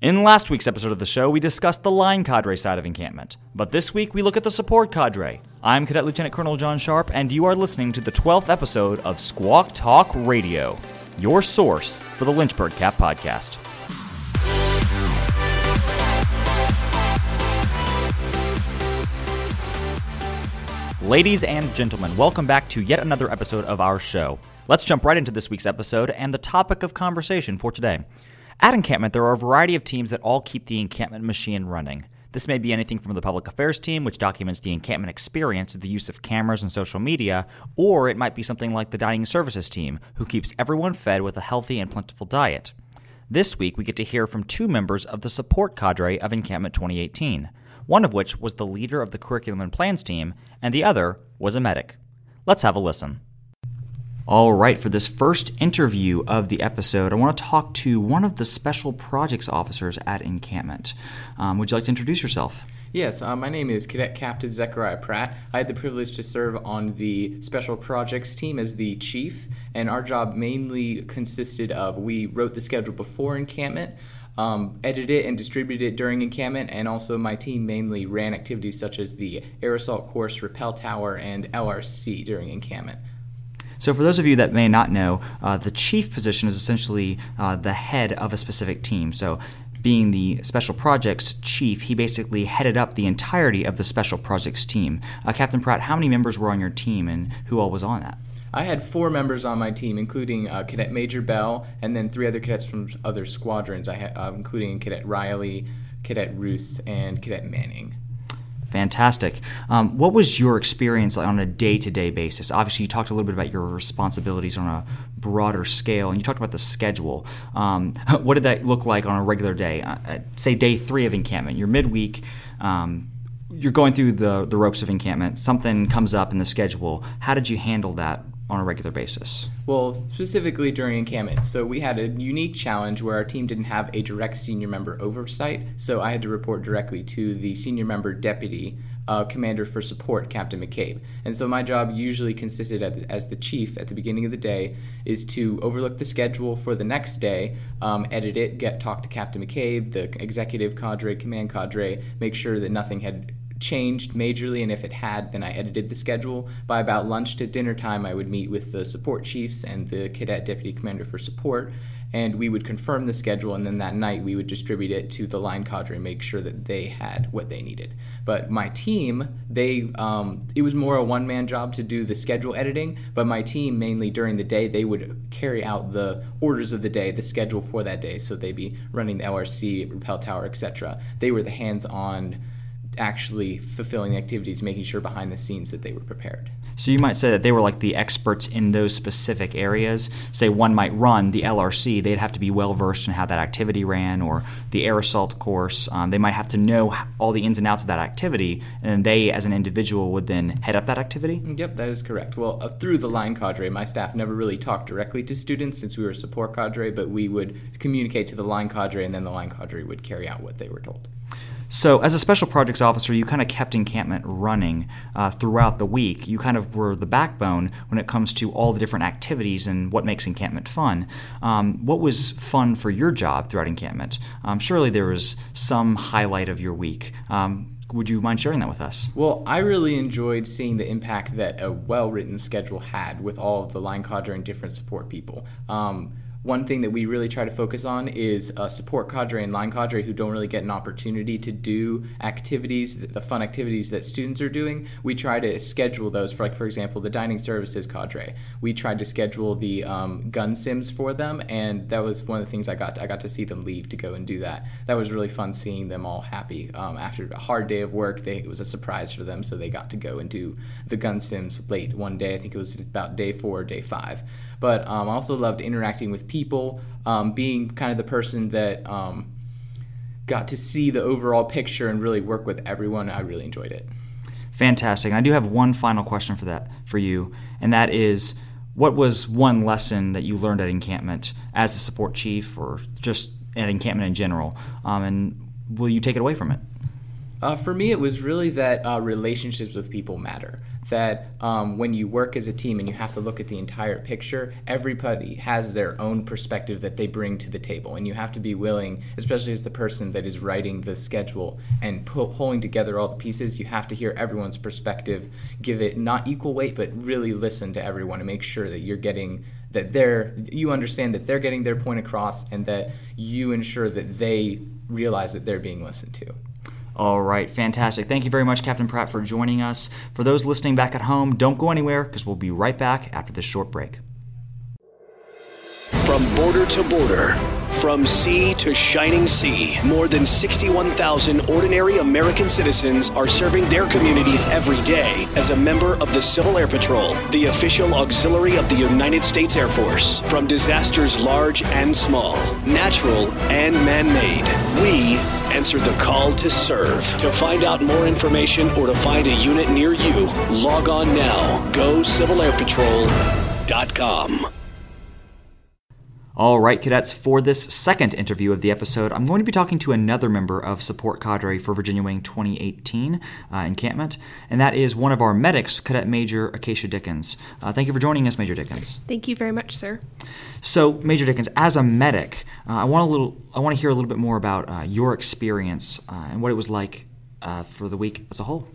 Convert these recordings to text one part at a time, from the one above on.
In last week's episode of the show, we discussed the line cadre side of encampment. But this week, we look at the support cadre. I'm Cadet Lieutenant Colonel John Sharp, and you are listening to the 12th episode of Squawk Talk Radio, your source for the Lynchburg CAP Podcast. Ladies and gentlemen, welcome back to yet another episode of our show. Let's jump right into this week's episode and the topic of conversation for today. At encampment, there are a variety of teams that all keep the encampment machine running. This may be anything from the public affairs team, which documents the encampment experience with the use of cameras and social media, or it might be something like the dining services team, who keeps everyone fed with a healthy and plentiful diet. This week, we get to hear from two members of the support cadre of Encampment 2018, one of which was the leader of the curriculum and plans team, and the other was a medic. Let's have a listen. All right, for this first interview of the episode, I want to talk to one of the special projects officers at Encampment. Um, would you like to introduce yourself? Yes, uh, my name is Cadet Captain Zechariah Pratt. I had the privilege to serve on the Special Projects team as the chief, and our job mainly consisted of we wrote the schedule before encampment, um, edited it and distributed it during encampment, and also my team mainly ran activities such as the air assault course, rappel tower, and LRC during encampment. So, for those of you that may not know, uh, the chief position is essentially uh, the head of a specific team. So, being the special projects chief, he basically headed up the entirety of the special projects team. Uh, Captain Pratt, how many members were on your team and who all was on that? I had four members on my team, including uh, Cadet Major Bell and then three other cadets from other squadrons, I had, uh, including Cadet Riley, Cadet Roos, and Cadet Manning. Fantastic. Um, what was your experience on a day to day basis? Obviously, you talked a little bit about your responsibilities on a broader scale, and you talked about the schedule. Um, what did that look like on a regular day? Uh, say, day three of encampment, you're midweek. Um, you're going through the, the ropes of encampment. Something comes up in the schedule. How did you handle that on a regular basis? Well, specifically during encampment. So we had a unique challenge where our team didn't have a direct senior member oversight. So I had to report directly to the senior member deputy uh, commander for support, Captain McCabe. And so my job usually consisted as, as the chief at the beginning of the day is to overlook the schedule for the next day, um, edit it, get talk to Captain McCabe, the executive cadre, command cadre, make sure that nothing had changed majorly, and if it had, then I edited the schedule. By about lunch to dinner time, I would meet with the support chiefs and the cadet deputy commander for support, and we would confirm the schedule, and then that night we would distribute it to the line cadre and make sure that they had what they needed. But my team, they, um, it was more a one man job to do the schedule editing, but my team, mainly during the day, they would carry out the orders of the day, the schedule for that day. So they'd be running the LRC, rappel tower, etc. They were the hands on actually fulfilling activities, making sure behind the scenes that they were prepared. So you might say that they were like the experts in those specific areas. Say one might run the LRC, they'd have to be well versed in how that activity ran, or the air assault course. Um, they might have to know all the ins and outs of that activity, and they, as an individual, would then head up that activity. Yep, that is correct. Well, uh, through the line cadre, my staff never really talked directly to students since we were a support cadre, but we would communicate to the line cadre, and then the line cadre would carry out what they were told. So, as a special projects officer, you kind of kept encampment running uh, throughout the week. You kind of were the backbone when it comes to all the different activities and what makes encampment fun. Um, what was fun for your job throughout encampment? Um, surely there was some highlight of your week. Um, would you mind sharing that with us? Well, I really enjoyed seeing the impact that a well written schedule had with all of the line cadre and different support people. Um, one thing that we really try to focus on is uh, support cadre and line cadre who don't really get an opportunity to do activities, the fun activities that students are doing. We try to schedule those for, like, for example, the dining services cadre. We tried to schedule the um, gun sims for them, and that was one of the things I got. To, I got to see them leave to go and do that. That was really fun seeing them all happy um, after a hard day of work. They, it was a surprise for them, so they got to go and do the gun sims late one day. I think it was about day four, or day five. But um, I also loved interacting with people, um, being kind of the person that um, got to see the overall picture and really work with everyone. I really enjoyed it. Fantastic. I do have one final question for that for you, and that is what was one lesson that you learned at encampment as a support chief or just at encampment in general? Um, and will you take it away from it? Uh, for me, it was really that uh, relationships with people matter. That um, when you work as a team and you have to look at the entire picture, everybody has their own perspective that they bring to the table. And you have to be willing, especially as the person that is writing the schedule and pu- pulling together all the pieces, you have to hear everyone's perspective, give it not equal weight, but really listen to everyone and make sure that you're getting that they're you understand that they're getting their point across and that you ensure that they realize that they're being listened to. All right, fantastic. Thank you very much, Captain Pratt, for joining us. For those listening back at home, don't go anywhere because we'll be right back after this short break. From border to border, from sea to shining sea, more than 61,000 ordinary American citizens are serving their communities every day as a member of the Civil Air Patrol, the official auxiliary of the United States Air Force. From disasters large and small, natural and man made, we answer the call to serve. To find out more information or to find a unit near you, log on now. Go civilairpatrol.com. All right, cadets, for this second interview of the episode, I'm going to be talking to another member of Support Cadre for Virginia Wing 2018 uh, encampment, and that is one of our medics, Cadet Major Acacia Dickens. Uh, thank you for joining us, Major Dickens. Thank you very much, sir. So, Major Dickens, as a medic, uh, I want a little, I want to hear a little bit more about uh, your experience uh, and what it was like uh, for the week as a whole.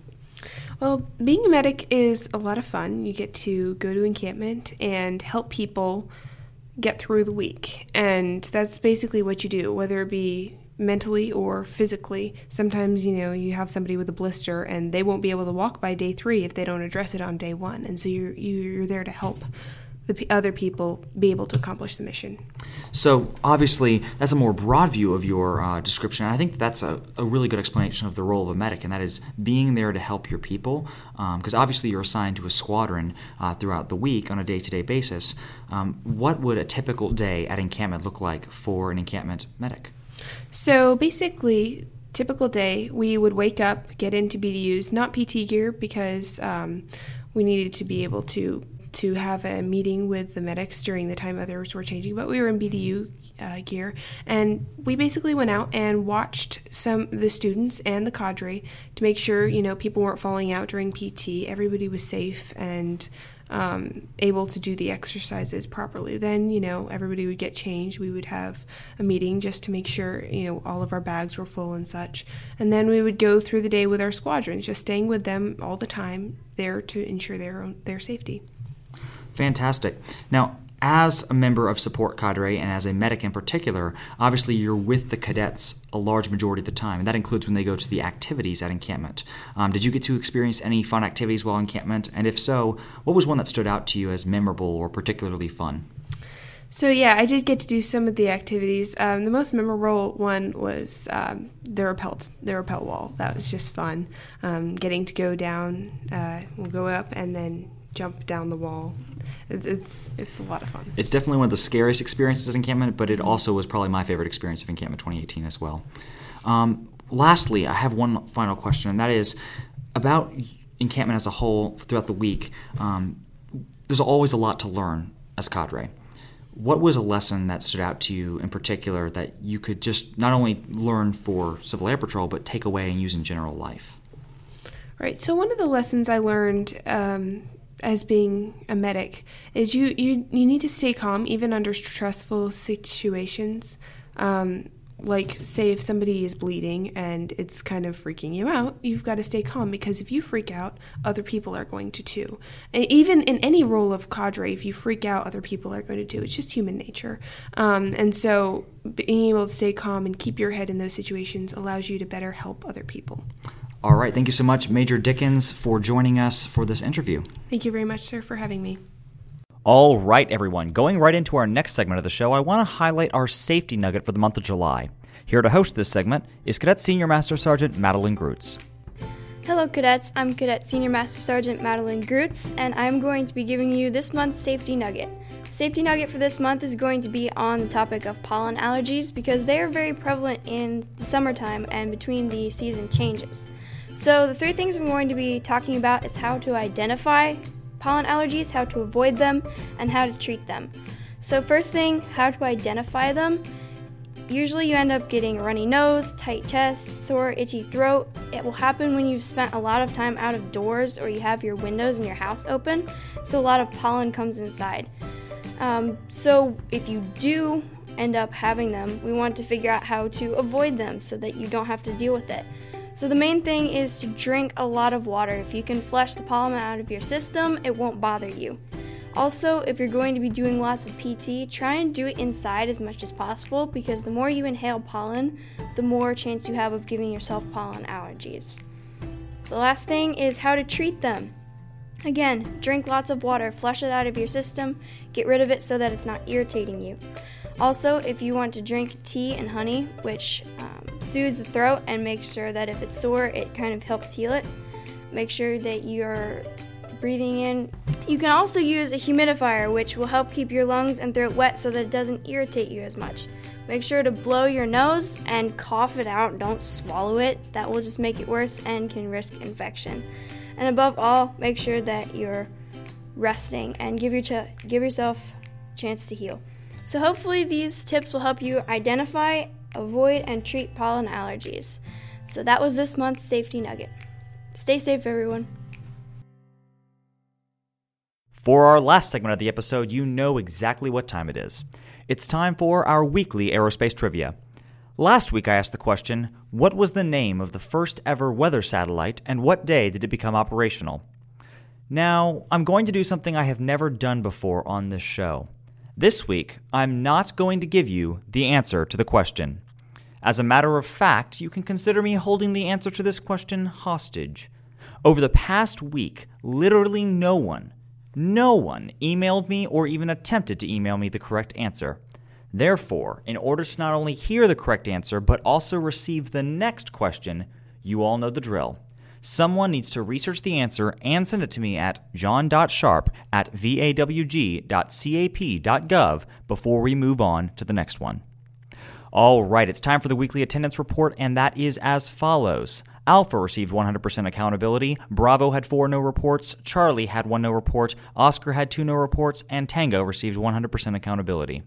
Well, being a medic is a lot of fun. You get to go to encampment and help people get through the week. And that's basically what you do, whether it be mentally or physically. Sometimes, you know, you have somebody with a blister and they won't be able to walk by day 3 if they don't address it on day 1. And so you're you're there to help the p- other people be able to accomplish the mission. So, obviously, that's a more broad view of your uh, description. I think that's a, a, really good explanation of the role of a medic, and that is being there to help your people. Because um, obviously, you're assigned to a squadron uh, throughout the week on a day to day basis. Um, what would a typical day at encampment look like for an encampment medic? So, basically, typical day, we would wake up, get into BDUs, not PT gear because um, we needed to be able to to have a meeting with the medics during the time others were changing, but we were in BDU uh, gear, and we basically went out and watched some the students and the cadre to make sure you know people weren't falling out during PT, everybody was safe and um, able to do the exercises properly. Then you know everybody would get changed. We would have a meeting just to make sure you know all of our bags were full and such, and then we would go through the day with our squadrons, just staying with them all the time, there to ensure their own, their safety. Fantastic. Now, as a member of Support Cadre and as a medic in particular, obviously you're with the cadets a large majority of the time, and that includes when they go to the activities at encampment. Um, did you get to experience any fun activities while encampment? And if so, what was one that stood out to you as memorable or particularly fun? So yeah, I did get to do some of the activities. Um, the most memorable one was um, the rappel the rappel wall. That was just fun. Um, getting to go down, uh, we'll go up and then jump down the wall. It's, it's it's a lot of fun. It's definitely one of the scariest experiences at encampment, but it also was probably my favorite experience of encampment 2018 as well. Um, lastly, I have one final question, and that is about encampment as a whole throughout the week. Um, there's always a lot to learn as cadre. What was a lesson that stood out to you in particular that you could just not only learn for Civil Air Patrol, but take away and use in general life? Right. So one of the lessons I learned um, as being a medic is you, you, you need to stay calm even under stressful situations. Um, like, say, if somebody is bleeding and it's kind of freaking you out, you've got to stay calm because if you freak out, other people are going to too. And even in any role of cadre, if you freak out, other people are going to too. It's just human nature. Um, and so, being able to stay calm and keep your head in those situations allows you to better help other people. All right. Thank you so much, Major Dickens, for joining us for this interview. Thank you very much, sir, for having me. All right, everyone. Going right into our next segment of the show, I want to highlight our safety nugget for the month of July. Here to host this segment is Cadet Senior Master Sergeant Madeline Groots. Hello, cadets. I'm Cadet Senior Master Sergeant Madeline Groots, and I'm going to be giving you this month's safety nugget. Safety nugget for this month is going to be on the topic of pollen allergies because they are very prevalent in the summertime and between the season changes. So, the three things I'm going to be talking about is how to identify pollen allergies, how to avoid them, and how to treat them. So, first thing, how to identify them. Usually, you end up getting a runny nose, tight chest, sore, itchy throat. It will happen when you've spent a lot of time out of doors or you have your windows in your house open, so a lot of pollen comes inside. Um, so, if you do end up having them, we want to figure out how to avoid them so that you don't have to deal with it. So, the main thing is to drink a lot of water. If you can flush the pollen out of your system, it won't bother you. Also, if you're going to be doing lots of PT, try and do it inside as much as possible because the more you inhale pollen, the more chance you have of giving yourself pollen allergies. The last thing is how to treat them. Again, drink lots of water, flush it out of your system, get rid of it so that it's not irritating you. Also, if you want to drink tea and honey, which um, soothes the throat and makes sure that if it's sore, it kind of helps heal it, make sure that you're breathing in. You can also use a humidifier, which will help keep your lungs and throat wet so that it doesn't irritate you as much. Make sure to blow your nose and cough it out, don't swallow it. That will just make it worse and can risk infection. And above all, make sure that you're resting and give, your ch- give yourself a chance to heal. So, hopefully, these tips will help you identify, avoid, and treat pollen allergies. So, that was this month's Safety Nugget. Stay safe, everyone. For our last segment of the episode, you know exactly what time it is. It's time for our weekly aerospace trivia. Last week I asked the question What was the name of the first ever weather satellite and what day did it become operational? Now, I'm going to do something I have never done before on this show. This week, I'm not going to give you the answer to the question. As a matter of fact, you can consider me holding the answer to this question hostage. Over the past week, literally no one, no one emailed me or even attempted to email me the correct answer. Therefore, in order to not only hear the correct answer, but also receive the next question, you all know the drill. Someone needs to research the answer and send it to me at john.sharp at vawg.cap.gov before we move on to the next one. All right, it's time for the weekly attendance report, and that is as follows. Alpha received 100% accountability, Bravo had four no reports, Charlie had one no report, Oscar had two no reports, and Tango received 100% accountability.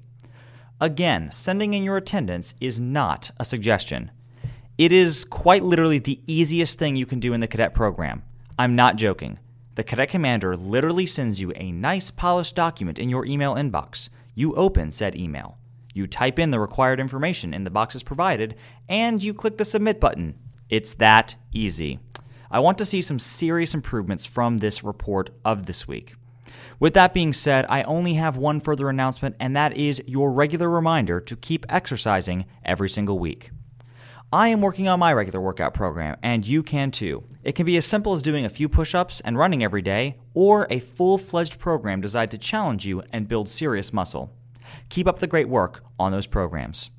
Again, sending in your attendance is not a suggestion. It is quite literally the easiest thing you can do in the cadet program. I'm not joking. The cadet commander literally sends you a nice polished document in your email inbox. You open said email. You type in the required information in the boxes provided, and you click the submit button. It's that easy. I want to see some serious improvements from this report of this week. With that being said, I only have one further announcement, and that is your regular reminder to keep exercising every single week. I am working on my regular workout program, and you can too. It can be as simple as doing a few push ups and running every day, or a full fledged program designed to challenge you and build serious muscle. Keep up the great work on those programs.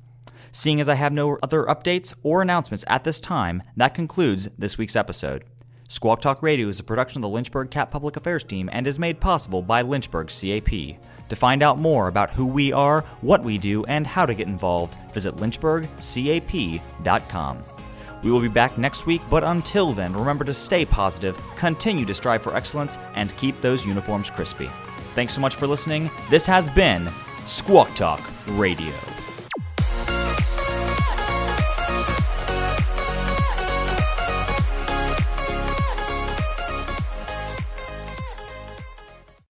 Seeing as I have no other updates or announcements at this time, that concludes this week's episode. Squawk Talk Radio is a production of the Lynchburg CAP Public Affairs Team and is made possible by Lynchburg CAP. To find out more about who we are, what we do, and how to get involved, visit lynchburgcap.com. We will be back next week, but until then, remember to stay positive, continue to strive for excellence, and keep those uniforms crispy. Thanks so much for listening. This has been Squawk Talk Radio.